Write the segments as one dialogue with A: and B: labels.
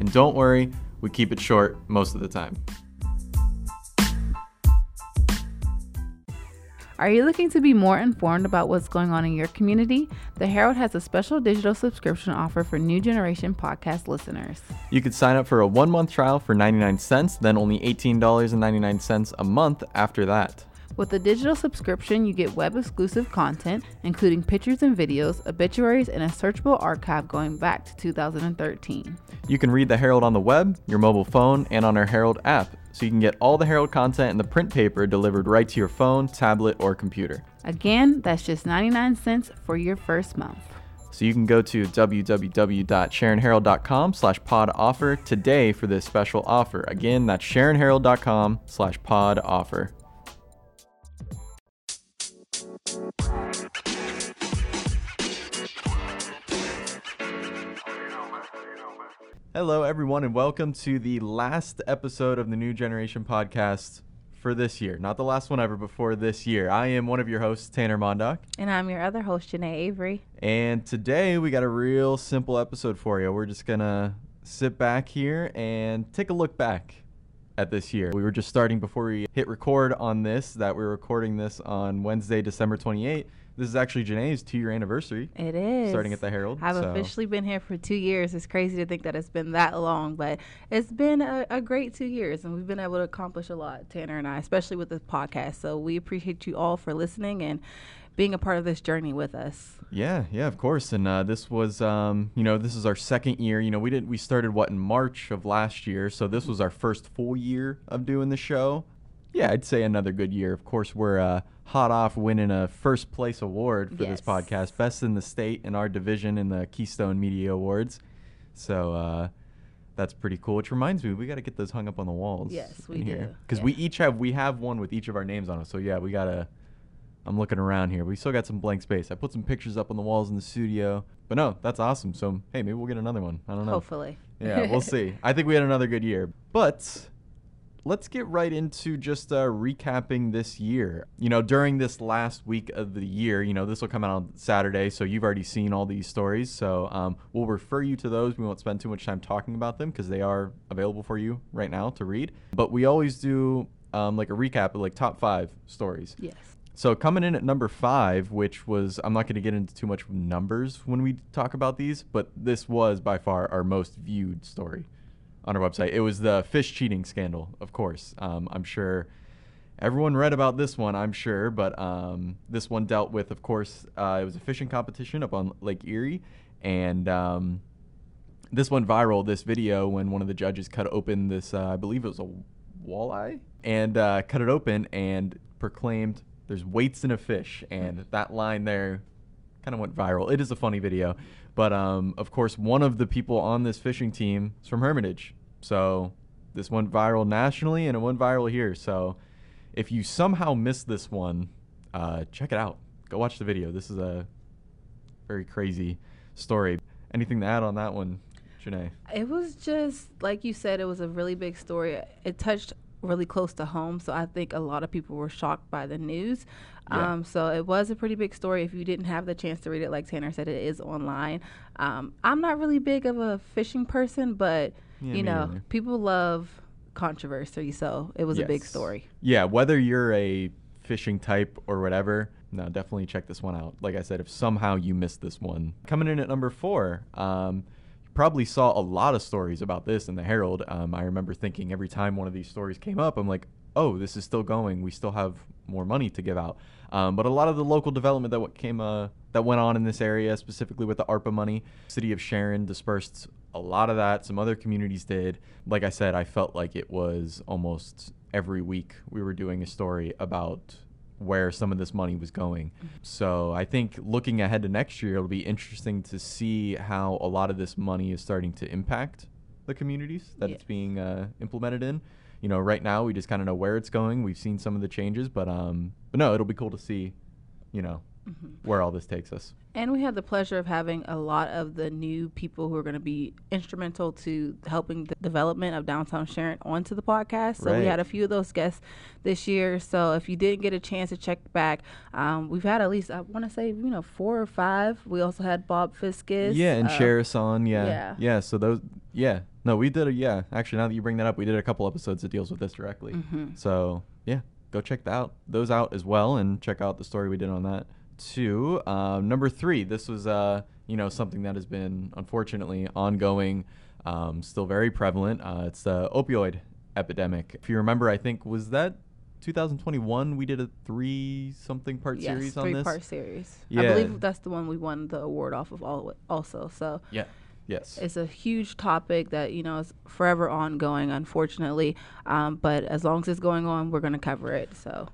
A: And don't worry, we keep it short most of the time.
B: Are you looking to be more informed about what's going on in your community? The Herald has a special digital subscription offer for new generation podcast listeners.
A: You could sign up for a one month trial for 99 cents, then only $18.99 a month after that.
B: With the digital subscription, you get web exclusive content, including pictures and videos, obituaries, and a searchable archive going back to 2013.
A: You can read the Herald on the web, your mobile phone, and on our Herald app, so you can get all the Herald content in the print paper delivered right to your phone, tablet, or computer.
B: Again, that's just 99 cents for your first month.
A: So you can go to www.sharonherald.com slash pod offer today for this special offer. Again, that's sharonherald.com slash pod offer. Hello, everyone, and welcome to the last episode of the New Generation podcast for this year. Not the last one ever before this year. I am one of your hosts, Tanner Mondock.
B: And I'm your other host, Janae Avery.
A: And today we got a real simple episode for you. We're just going to sit back here and take a look back at this year. We were just starting before we hit record on this, that we're recording this on Wednesday, December 28th. This is actually Janae's two year anniversary.
B: It is.
A: Starting at the Herald.
B: I've
A: so-
B: officially been here for two years. It's crazy to think that it's been that long, but it's been a, a great two years, and we've been able to accomplish a lot, Tanner and I, especially with this podcast. So we appreciate you all for listening and being a part of this journey with us.
A: Yeah, yeah, of course. And uh, this was, um, you know, this is our second year. You know, we did we started what in March of last year, so this was our first full year of doing the show. Yeah, I'd say another good year. Of course, we're uh, hot off winning a first place award for this podcast, best in the state in our division in the Keystone Media Awards. So uh, that's pretty cool. Which reminds me, we got to get those hung up on the walls.
B: Yes, we do.
A: because
B: Yeah.
A: we each have we have one with each of our names on it. So yeah, we gotta. I'm looking around here. We still got some blank space. I put some pictures up on the walls in the studio. But no, that's awesome. So hey, maybe we'll get another one. I don't know.
B: Hopefully.
A: Yeah, we'll see. I think we had another good year. But let's get right into just uh, recapping this year. You know, during this last week of the year, you know, this will come out on Saturday, so you've already seen all these stories. So um, we'll refer you to those. We won't spend too much time talking about them because they are available for you right now to read. But we always do um, like a recap of like top five stories.
B: Yes.
A: So coming in at number five, which was I'm not going to get into too much numbers when we talk about these, but this was by far our most viewed story on our website. It was the fish cheating scandal, of course. Um, I'm sure everyone read about this one. I'm sure, but um, this one dealt with, of course, uh, it was a fishing competition up on Lake Erie, and um, this went viral. This video when one of the judges cut open this, uh, I believe it was a walleye, and uh, cut it open and proclaimed, "There's weights in a fish," and that line there kind of went viral. It is a funny video, but um, of course, one of the people on this fishing team is from Hermitage, so this went viral nationally and it went viral here. So if you somehow missed this one, uh, check it out. Go watch the video. This is a very crazy story. Anything to add on that one, Janae?
B: It was just like you said, it was a really big story. It touched really close to home, so I think a lot of people were shocked by the news.
A: Yeah.
B: Um, so it was a pretty big story. If you didn't have the chance to read it, like Tanner said, it is online. Um, I'm not really big of a fishing person, but
A: Yeah,
B: you know,
A: neither.
B: people love controversy, so it was a big story.
A: Yeah, whether you're a fishing type or whatever, no, definitely check this one out. Like I said, if somehow you missed this one. Coming in at number four, um, probably saw a lot of stories about this in the Herald. Um, I remember thinking every time one of these stories came up, I'm like, oh, this is still going. We still have more money to give out. Um, but a lot of the local development that came uh, that went on in this area, specifically with the ARPA money, City of Sharon dispersed a lot of that. Some other communities did. Like I said, I felt like it was almost every week we were doing a story about where some of this money was going. So I think looking ahead to next year, it'll be interesting to see how a lot of this money is starting to impact the communities that
B: Yeah.
A: it's being uh, implemented in. You know, right now we just kind of know where it's going. We've seen some of the changes, but um, but no, it'll be cool to see, you know,
B: Mm-hmm.
A: where all this takes us.
B: And we had the pleasure of having a lot of the new people who are going to be instrumental to helping the development of downtown Sharon onto the podcast. So we had a few of those guests this year. So if you didn't get a chance to check back, um, we've had at least I want to say you know four or five. We also had Bob Fiskus.
A: yeah, and
B: uh.
A: Yeah,
B: yeah.
A: yeah. So those, yeah, no, we did a yeah. Actually, now that you bring that up, we did a couple episodes that deals with this directly.
B: Mhm.
A: So yeah, go check that out, those out as well, and check out the story we did on that too. Um, number three, this was uh, you know something that has been unfortunately ongoing, um, still very prevalent. Uh, it's the opioid epidemic. If you remember, I think was that 2021 we did a three something part
B: Yes,
A: series on this.
B: three part series.
A: Yeah.
B: I believe that's the one we won the award off of all, also. So
A: Yeah. Yes.
B: it's a huge topic that you know is forever ongoing, unfortunately. Um, but as long as it's going on, we're going to cover it. So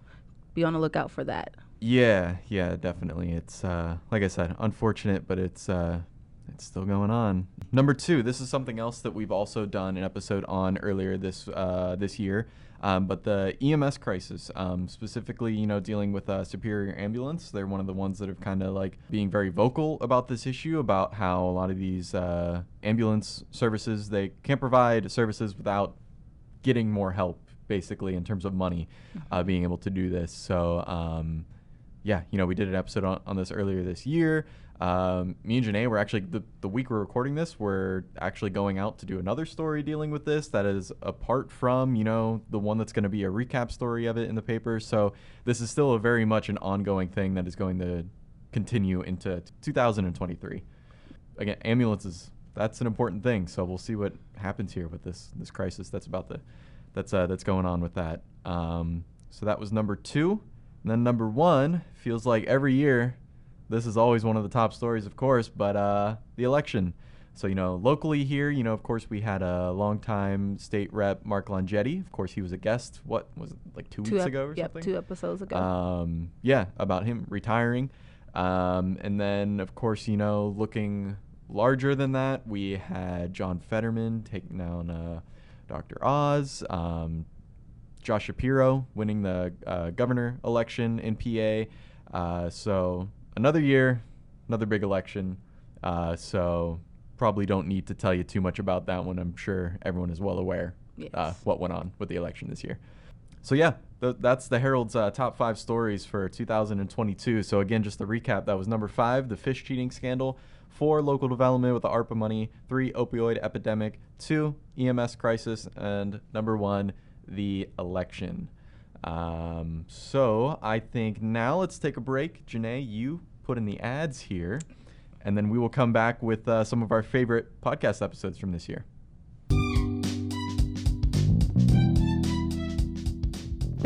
B: be on the lookout for that.
A: Yeah, yeah, definitely. It's uh, like I said, unfortunate, but it's uh, it's still going on. Number two, this is something else that we've also done an episode on earlier this uh, this year. Um, but the EMS crisis, um, specifically, you know, dealing with uh, Superior Ambulance, they're one of the ones that have kind of like being very vocal about this issue, about how a lot of these uh, ambulance services they can't provide services without getting more help, basically in terms of money, uh, being able to do this. So. Um, yeah, you know, we did an episode on, on this earlier this year. Um, me and Janae were actually the, the week we're recording this, we're actually going out to do another story dealing with this that is apart from, you know, the one that's going to be a recap story of it in the paper. So this is still a very much an ongoing thing that is going to continue into 2023. Again, ambulances, that's an important thing. So we'll see what happens here with this this crisis that's about the that's uh, that's going on with that. Um, so that was number two. And then number one feels like every year, this is always one of the top stories, of course, but uh, the election. So, you know, locally here, you know, of course, we had a longtime state rep, Mark Longietti. Of course, he was a guest, what was it, like two, weeks
B: ep-
A: ago or
B: yep,
A: something?
B: two episodes ago.
A: um, yeah, about him retiring. Um, and then, of course, you know, looking larger than that, we had John Fetterman taking down uh, Dr. Oz, um, Josh Shapiro winning the uh, governor election in PA. Uh, so another year, another big election. Uh, so probably don't need to tell you too much about that one. I'm sure everyone is well aware uh,
B: Yes.
A: what went on with the election this year. So yeah, th- that's the Herald's uh, top five stories for 2022. So again, just to recap, that was number five, the fish cheating scandal. Four, local development with the ARPA money. Three, opioid epidemic. Two, EMS crisis. And number one, the election. Um, so I think now let's take a break. Janae, you put in the ads here, and then we will come back with uh, some of our favorite podcast episodes from this year.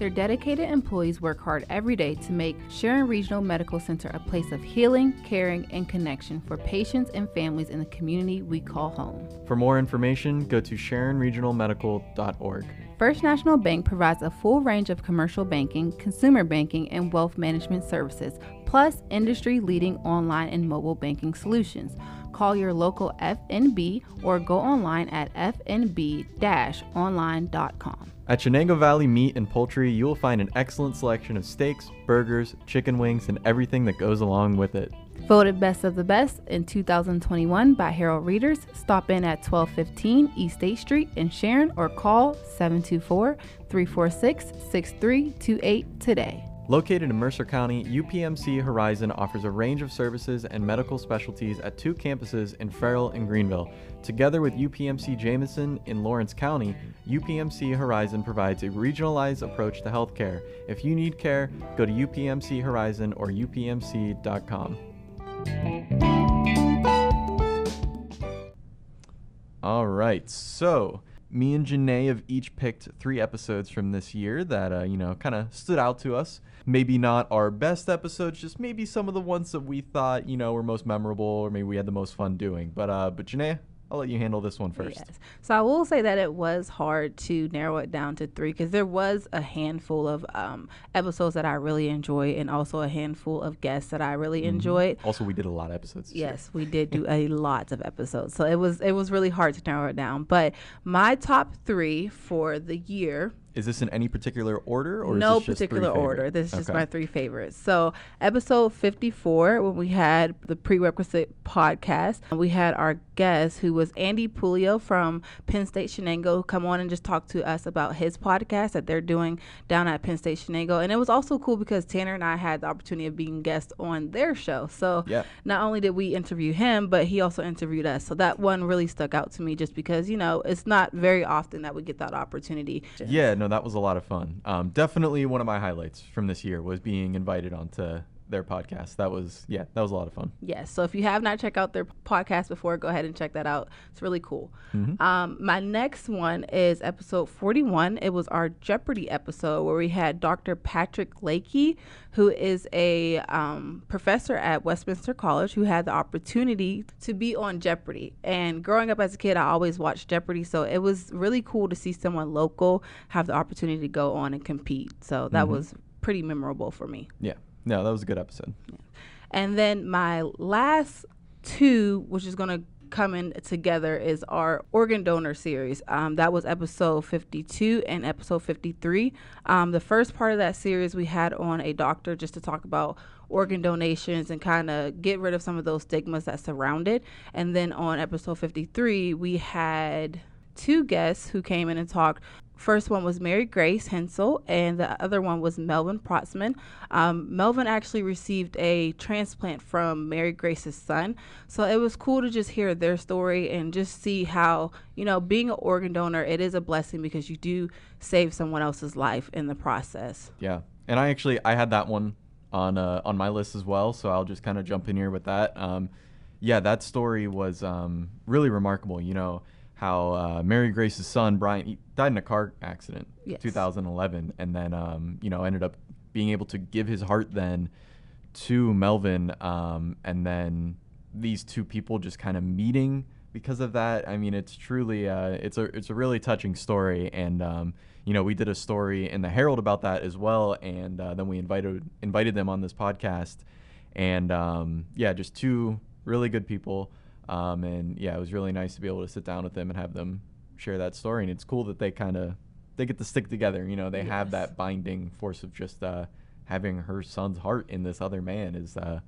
B: Their dedicated employees work hard every day to make Sharon Regional Medical Center a place of healing, caring, and connection for patients and families in the community we call home.
A: For more information, go to SharonRegionalMedical.org.
B: First National Bank provides a full range of commercial banking, consumer banking, and wealth management services, plus industry leading online and mobile banking solutions. Call your local FNB or go online at fnb online.com.
A: At Shenango Valley Meat and Poultry, you will find an excellent selection of steaks, burgers, chicken wings, and everything that goes along with it.
B: Voted Best of the Best in 2021 by Herald Readers. Stop in at 1215 East State Street in Sharon or call 724 346 6328 today.
A: Located in Mercer County, UPMC Horizon offers a range of services and medical specialties at two campuses in Farrell and Greenville. Together with UPMC Jameson in Lawrence County, UPMC Horizon provides a regionalized approach to healthcare. If you need care, go to UPMC Horizon or upmc.com. All right, so me and Janae have each picked three episodes from this year that uh, you know kind of stood out to us. Maybe not our best episodes, just maybe some of the ones that we thought you know were most memorable, or maybe we had the most fun doing. But uh, but Janae, I'll let you handle this one first.
B: Yes. So I will say that it was hard to narrow it down to three because there was a handful of um, episodes that I really enjoyed, and also a handful of guests that I really
A: Mhm.
B: enjoyed.
A: Also, we did a lot of episodes.
B: Yes, we did do a lot of episodes, so it was it was really hard to narrow it down. But my top three for the year
A: Is this in any particular order, or
B: no
A: is this just
B: particular order. This is just my three favorites. So, episode 54, when we had the prerequisite podcast, we had our guest who was Andy Pulio from Penn State Shenango come on and just talk to us about his podcast that they're doing down at Penn State Shenango. And it was also cool because Tanner and I had the opportunity of being guests on their show. So,
A: Yeah.
B: not only did we interview him, but he also interviewed us. So, that one really stuck out to me just because, you know, it's not very often that we get that opportunity.
A: Yeah, no, that was a lot of fun. Um, definitely one of my highlights from this year was being invited onto their podcast. That was yeah, that was a lot of fun.
B: Yes. So if you have not checked out their podcast before, go ahead and check that out. It's really cool.
A: Mhm.
B: Um, my next one is episode 41. It was our Jeopardy episode where we had Dr. Patrick Lakey, who is a um, professor at Westminster College, who had the opportunity to be on Jeopardy. And growing up as a kid, I always watched Jeopardy. So it was really cool to see someone local have the opportunity to go on and compete. So that
A: Mhm.
B: was pretty memorable for me.
A: Yeah, no, that was a good episode.
B: And then my last two, which is going to come in together, is our organ donor series. Um, that was episode 52 and episode 53. Um, the first part of that series, we had on a doctor just to talk about organ donations and kind of get rid of some of those stigmas that surround it. And then on episode 53, we had two guests who came in and talked. First one was Mary Grace Hensel, and the other one was Melvin Protzman. Um, Melvin actually received a transplant from Mary Grace's son, so it was cool to just hear their story and just see how you know being an organ donor it is a blessing because you do save someone else's life in the process.
A: Yeah, and I actually I had that one on uh, on my list as well, so I'll just kind of jump in here with that. Um, yeah, that story was um, really remarkable. You know how uh, Mary Grace's son Brian he died in a car accident,
B: Yes.
A: 2011, and then um, you know ended up being able to give his heart then to Melvin, um, and then these two people just kind of meeting because of that. I mean, it's truly uh, it's a it's a really touching story, and um, you know we did a story in the Herald about that as well, and uh, then we invited invited them on this podcast, and um, yeah, just two really good people, um, and yeah, it was really nice to be able to sit down with them and have them share that story, and it's cool that they kind of they get to stick together. You know, they have that binding force of just uh, having her son's heart in this other man is uh,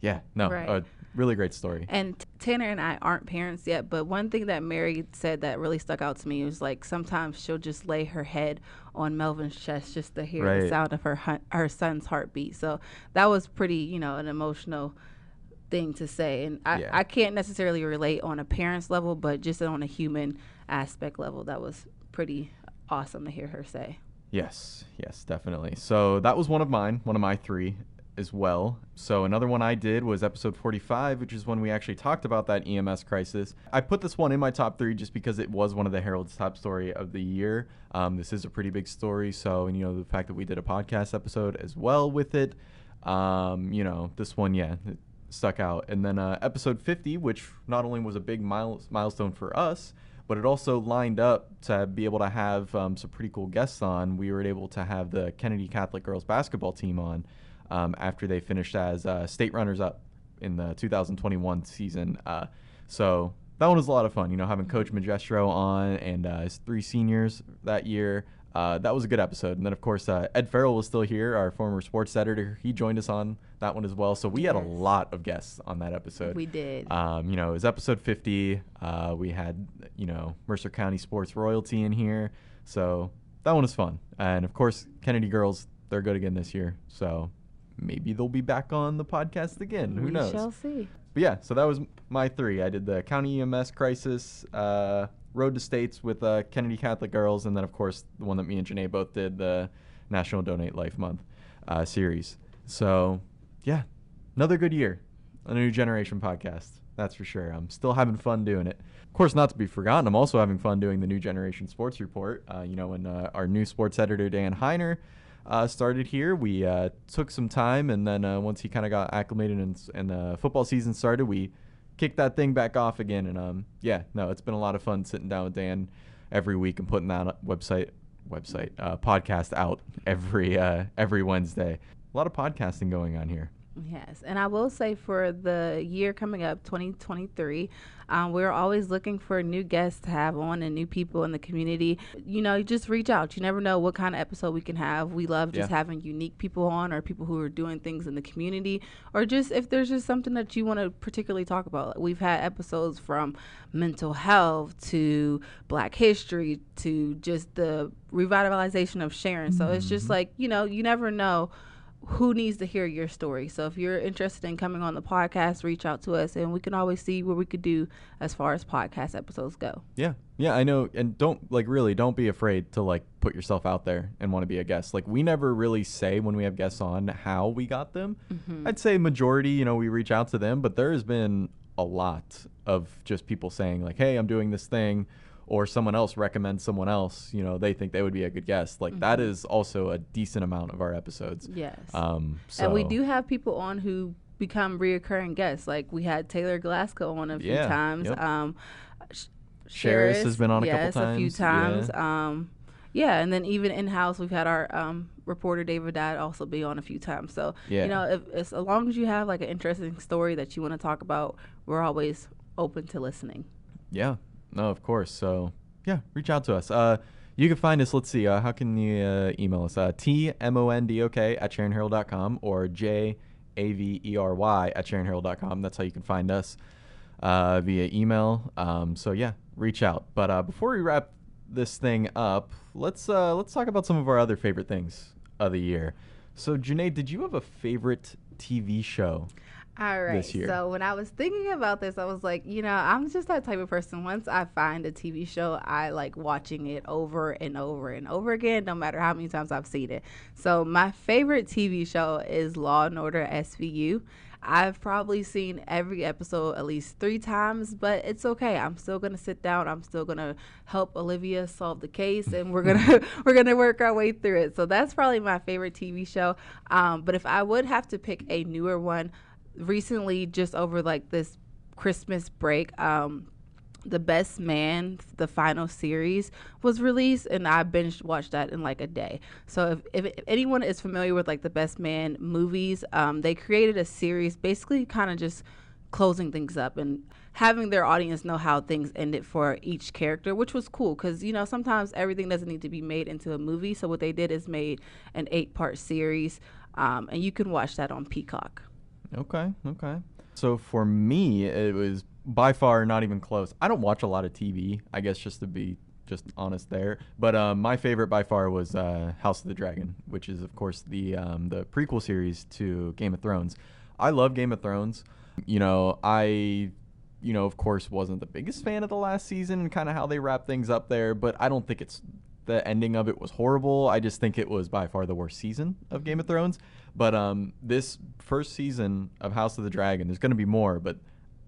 A: yeah, no,
B: Right.
A: a really great story.
B: And T- Tanner and I aren't parents yet, but one thing that Mary said that really stuck out to me was like sometimes she'll just lay her head on Melvin's chest just to hear the sound of her hu- her son's heartbeat. So that was pretty, you know, an emotional thing to say. And I,
A: Yeah.
B: I can't necessarily relate on a parent's level, but just on a human aspect level, that was pretty awesome to hear her say.
A: Yes, yes, definitely. So that was one of mine, one of my three as well. So another one I did was episode 45, which is when we actually talked about that EMS crisis. I put this one in my top three just because it was one of the Herald's top story of the year. Um, this is a pretty big story, so and you know the fact that we did a podcast episode as well with it, um, you know this one, yeah, stuck out. And then uh, episode 50, which not only was a big mile- milestone for us, but it also lined up to be able to have um, some pretty cool guests on. We were able to have the Kennedy Catholic girls basketball team on um, after they finished as uh, state runners up in the 2021 season. Uh, so that one was a lot of fun, you know, having Coach Magestro on and uh, his three seniors that year. Uh, that was a good episode. And then, of course, uh, Ed Farrell was still here, our former sports editor. He joined us on that one as well. So we had a lot of guests on that episode.
B: We did.
A: Um, you know, it was episode 50. Uh, we had, you know, Mercer County sports royalty in here. So that one was fun. And of course, Kennedy girls, they're good again this year. So maybe they'll be back on the podcast again. Who
B: we
A: knows?
B: shall see.
A: But yeah, so that was my three. I did the county EMS crisis, uh, Road to States with uh, Kennedy Catholic Girls, and then of course the one that me and Janae both did, the National Donate Life Month uh, series. So yeah, another good year on a new generation podcast. That's for sure. I'm still having fun doing it. Of course, not to be forgotten, I'm also having fun doing the New Generation Sports Report. Uh, you know, when uh, our new sports editor, Dan Heiner, uh, started here, we uh, took some time, and then uh, once he kind of got acclimated and, and the football season started, we kicked that thing back off again. And um, yeah, no, it's been a lot of fun sitting down with Dan every week and putting that website website uh, podcast out every every Wednesday. A lot of podcasting going on here.
B: Yes, and I will say for the year coming up, 2023, um, we're always looking for new guests to have on and new people in the community. You know, just reach out. You never know what kind of episode we can have. We love just yeah. having unique people on, or people who are doing things in the community, or just if there's just something that you want to particularly talk about. We've had episodes from mental health to Black history to just the revitalization of Sharon. So mm-hmm. it's just mm-hmm. like you know, you never know who needs to hear your story. So if you're interested in coming on the podcast, reach out to us and we can always see what we could do as far as podcast episodes go.
A: Yeah. Yeah, I know and don't like really don't be afraid to like put yourself out there and want to be a guest. Like we never really say when we have guests on how we got them. Mm-hmm. I'd say majority, you know, we reach out to them, but there has been a lot of just people saying like, "Hey, I'm doing this thing." Or someone else recommends someone else, you know, they think they would be a good guest. Like mm-hmm. that is also a decent amount of our episodes.
B: Yes. Um, so. And we do have people on who become reoccurring guests. Like we had Taylor Glasgow on a few yeah, times. Yep. Um,
A: Sherris has been on a
B: yes,
A: couple
B: times. a few times. Yeah. Um, yeah, and then even in house, we've had our um, reporter David Dad also be on a few times. So yeah. you know, if, as long as you have like an interesting story that you want to talk about, we're always open to listening.
A: Yeah, no, of course. So yeah, reach out to us. Uh, you can find us. Let's see. Uh, how can you uh, email us? Uh, T M O N D O K at SharonHerald.com or J A V E R Y at SharonHerald.com. That's how you can find us uh, via email. Um, so yeah, reach out. But uh, before we wrap this thing up, let's uh, let's talk about some of our other favorite things of the year. So Janae, did you have a favorite TV show?
B: All right. So when I was thinking about this, I was like, you know, I'm just that type of person. Once I find a TV show, I like watching it over and over and over again, no matter how many times I've seen it. So my favorite TV show is Law and Order SVU. I've probably seen every episode at least three times, but it's okay. I'm still gonna sit down. I'm still gonna help Olivia solve the case, and we're gonna we're gonna work our way through it. So that's probably my favorite TV show. Um, but if I would have to pick a newer one, recently, just over like this Christmas break, um, the best man the final series was released and i binge watched that in like a day. So if, if anyone is familiar with like the best man movies um, they created a series basically kind of just closing things up and having their audience know how things ended for each character which was cool because you know sometimes everything doesn't need to be made into a movie. So what they did is made an eight part series um, and you can watch that on peacock
A: Okay, okay. So for me, it was by far not even close. I don't watch a lot of TV, I guess, just to be just honest there. But um, my favorite by far was uh, House of the Dragon, which is of course the um, the prequel series to Game of Thrones. I love Game of Thrones. You know, I you know, of course, wasn't the biggest fan of the last season, and kind of how they wrap things up there, but I don't think it's the ending of it was horrible. I just think it was by far the worst season of Game of Thrones. But um, this first season of House of the Dragon, there's going to be more, but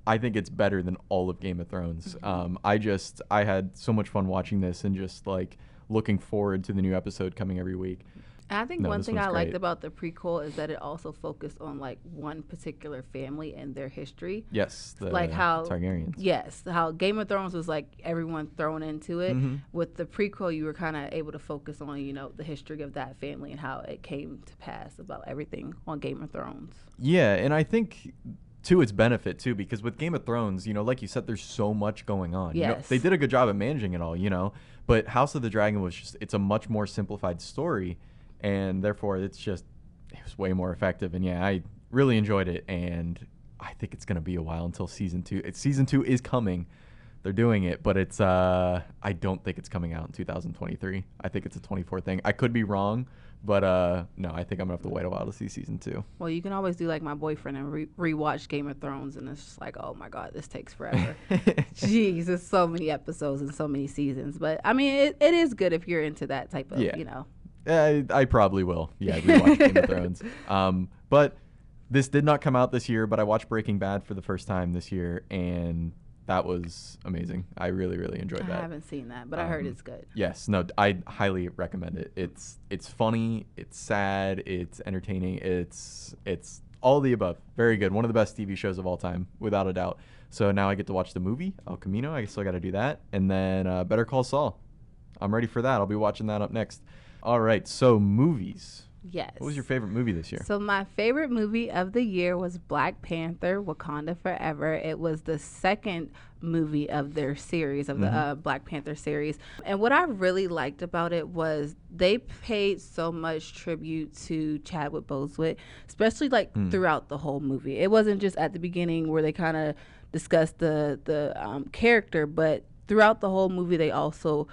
A: I think it's better than all of Game of Thrones. Mm-hmm. Um, I just I had so much fun watching this and just like looking forward to the new episode coming every week.
B: I think no, one thing I great. liked about the prequel is that it also focused on like one particular family and their history.
A: Yes,
B: like how
A: Targaryens.
B: Yes, how Game of Thrones was like everyone thrown into it. Mm-hmm. With the prequel, you were kind of able to focus on you know the history of that family and how it came to pass about everything on Game of Thrones.
A: Yeah, and I think to its benefit too because with game of thrones you know like you said there's so much going on
B: yes.
A: You know, they did a good job at managing it all you know but house of the dragon was just it's a much more simplified story and therefore it's just it was way more effective. And yeah, I really enjoyed it, and I think it's gonna be a while until season two. It's season two is coming. They're doing it, but it's uh I don't think it's coming out in 2023. I think it's a 24 thing. I could be wrong, but uh no, I think I'm gonna have to wait a while to see season two.
B: Well, you can always do like my boyfriend and re- rewatch Game of Thrones, and it's just like, oh my god, this takes forever. Jeez, there's so many episodes and so many seasons. But I mean, it, it is good if you're into that type of, yeah. you know,
A: I, I probably will. Yeah, rewatch Game of Thrones. Um, but this did not come out this year, but I watched Breaking Bad for the first time this year, and that was amazing. I really, really enjoyed that.
B: I haven't seen that, but I heard
A: Um,
B: it's good.
A: Yes, no, I highly recommend it. It's it's funny, it's sad, it's entertaining, it's it's all the above. Very good. One of the best TV shows of all time, without a doubt. So now I get to watch the movie El Camino. I still got to do that, and then uh, Better Call Saul. I'm ready for that. I'll be watching that up next. All right, so movies.
B: Yes.
A: What was your favorite movie this year?
B: So my favorite movie of the year was Black Panther: Wakanda Forever. It was the second movie of their series of the
A: Mhm.
B: uh, Black Panther series. And what I really liked about it was they paid so much tribute to Chadwick Boseman, especially like
A: Mm.
B: throughout the whole movie. It wasn't just at the beginning where they kind of discussed the the um, character, but throughout the whole movie they also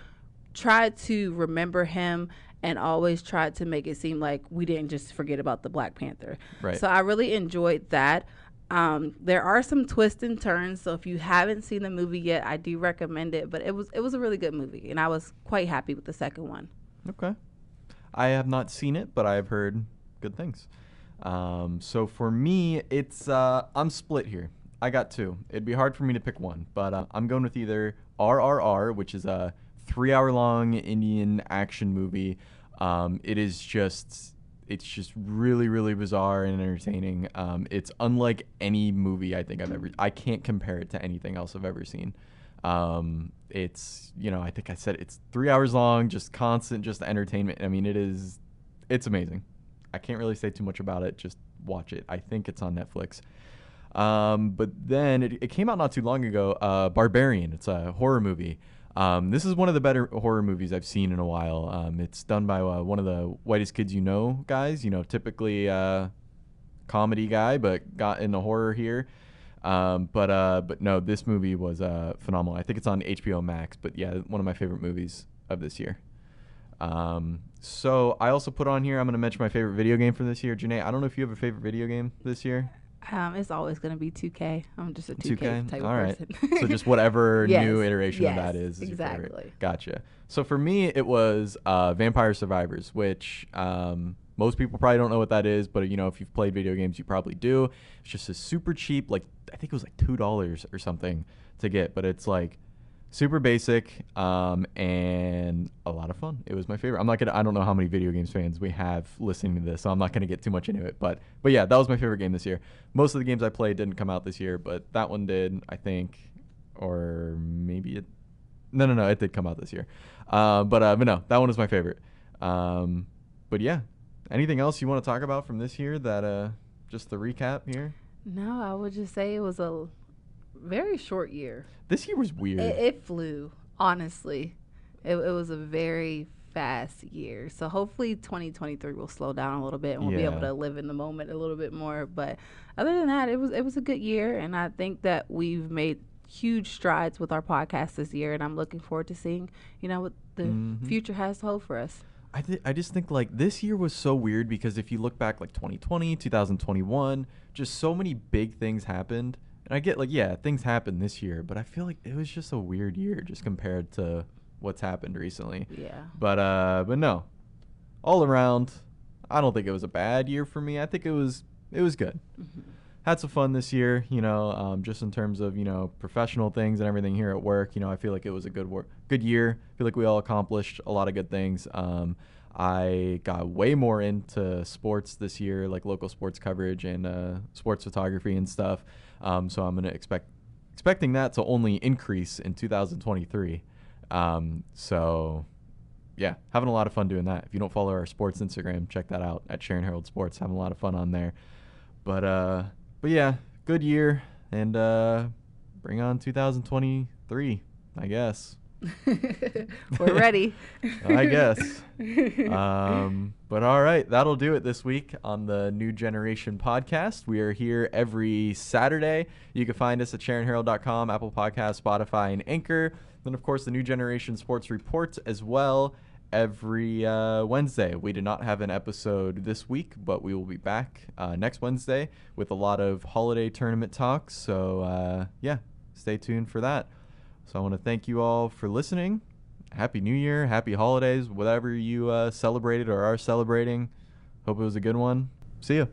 B: tried to remember him and always tried to make it seem like we didn't just forget about the Black Panther.
A: Right.
B: So I really enjoyed that. Um, there are some twists and turns, so if you haven't seen the movie yet, I do recommend it. But it was it was a really good movie, and I was quite happy with the second one.
A: Okay. I have not seen it, but I have heard good things. Um, so for me, it's uh, I'm split here. I got two. It'd be hard for me to pick one, but uh, I'm going with either RRR, which is a three-hour-long Indian action movie. Um, it is just it's just really really bizarre and entertaining. Um, it's unlike any movie I think I've ever. I can't compare it to anything else I've ever seen. Um, it's you know I think I said it's three hours long, just constant, just entertainment. I mean it is, it's amazing. I can't really say too much about it. Just watch it. I think it's on Netflix. Um, but then it, it came out not too long ago. Uh, Barbarian. It's a horror movie. Um, this is one of the better horror movies I've seen in a while. Um, it's done by uh, one of the whitest kids you know guys. You know, typically uh, comedy guy, but got into horror here. Um, but uh, but no, this movie was uh, phenomenal. I think it's on HBO Max. But yeah, one of my favorite movies of this year. Um, so I also put on here. I'm going to mention my favorite video game for this year. Janae, I don't know if you have a favorite video game this year.
B: Um, it's always going to be 2K. I'm just a 2K,
A: 2K.
B: type
A: All
B: of
A: right.
B: person.
A: so just whatever
B: Yes,
A: new iteration of that is. is
B: exactly.
A: Gotcha. So for me, it was uh, Vampire Survivors, which um, most people probably don't know what that is, but you know, if you've played video games, you probably do. It's just a super cheap, like I think it was like two dollars or something to get, but it's like super basic um, and a lot of fun. It was my favorite. I'm not gonna. I don't know how many video games fans we have listening to this, so I'm not gonna get too much into it. But but yeah, that was my favorite game this year. Most of the games I played didn't come out this year, but that one did, I think, or maybe it. No, no, no, it did come out this year. Uh, but uh, but no, that one was my favorite. Um, but yeah, anything else you want to talk about from this year? That uh, just the recap here.
B: no, I would just say it was a very short year.
A: This year was weird.
B: It, it flew, honestly. It, it was a very fast year. So hopefully 2023 will slow down a little bit and we'll be able to live in the moment a little bit more. But other than that, it was it was a good year, and I think that we've made huge strides with our podcast this year, and I'm looking forward to seeing you know what the
A: Mhm.
B: future has to hold for us.
A: I th- I just think like this year was so weird because if you look back like 2020, 2021, just so many big things happened. And I get like yeah, things happened this year, but I feel like it was just a weird year just compared to what's happened recently.
B: Yeah.
A: But uh but no. All around, I don't think it was a bad year for me. I think it was it was good. Had some fun this year, you know, um, just in terms of, you know, professional things and everything here at work. You know, I feel like it was a good work good year. I feel like we all accomplished a lot of good things. Um I got way more into sports this year, like local sports coverage and uh, sports photography and stuff. Um, so I'm gonna expect expecting that to only increase in 2023. Um, so yeah, having a lot of fun doing that. If you don't follow our sports Instagram, check that out at Sharon Herald Sports. Having a lot of fun on there. But uh, but yeah, good year and uh, bring on 2023, I guess.
B: We're ready.
A: I guess. Um, but all right, that'll do it this week on the New Generation podcast. We are here every Saturday. You can find us at SharonHerald.com, Apple Podcasts, Spotify, and Anchor. Then, of course, the New Generation Sports Report as well every uh, Wednesday. We did not have an episode this week, but we will be back uh, next Wednesday with a lot of holiday tournament talks. So, uh, yeah, stay tuned for that. So I want to thank you all for listening. Happy New Year, happy holidays, whatever you uh, celebrated or are celebrating. Hope it was a good one. See ya.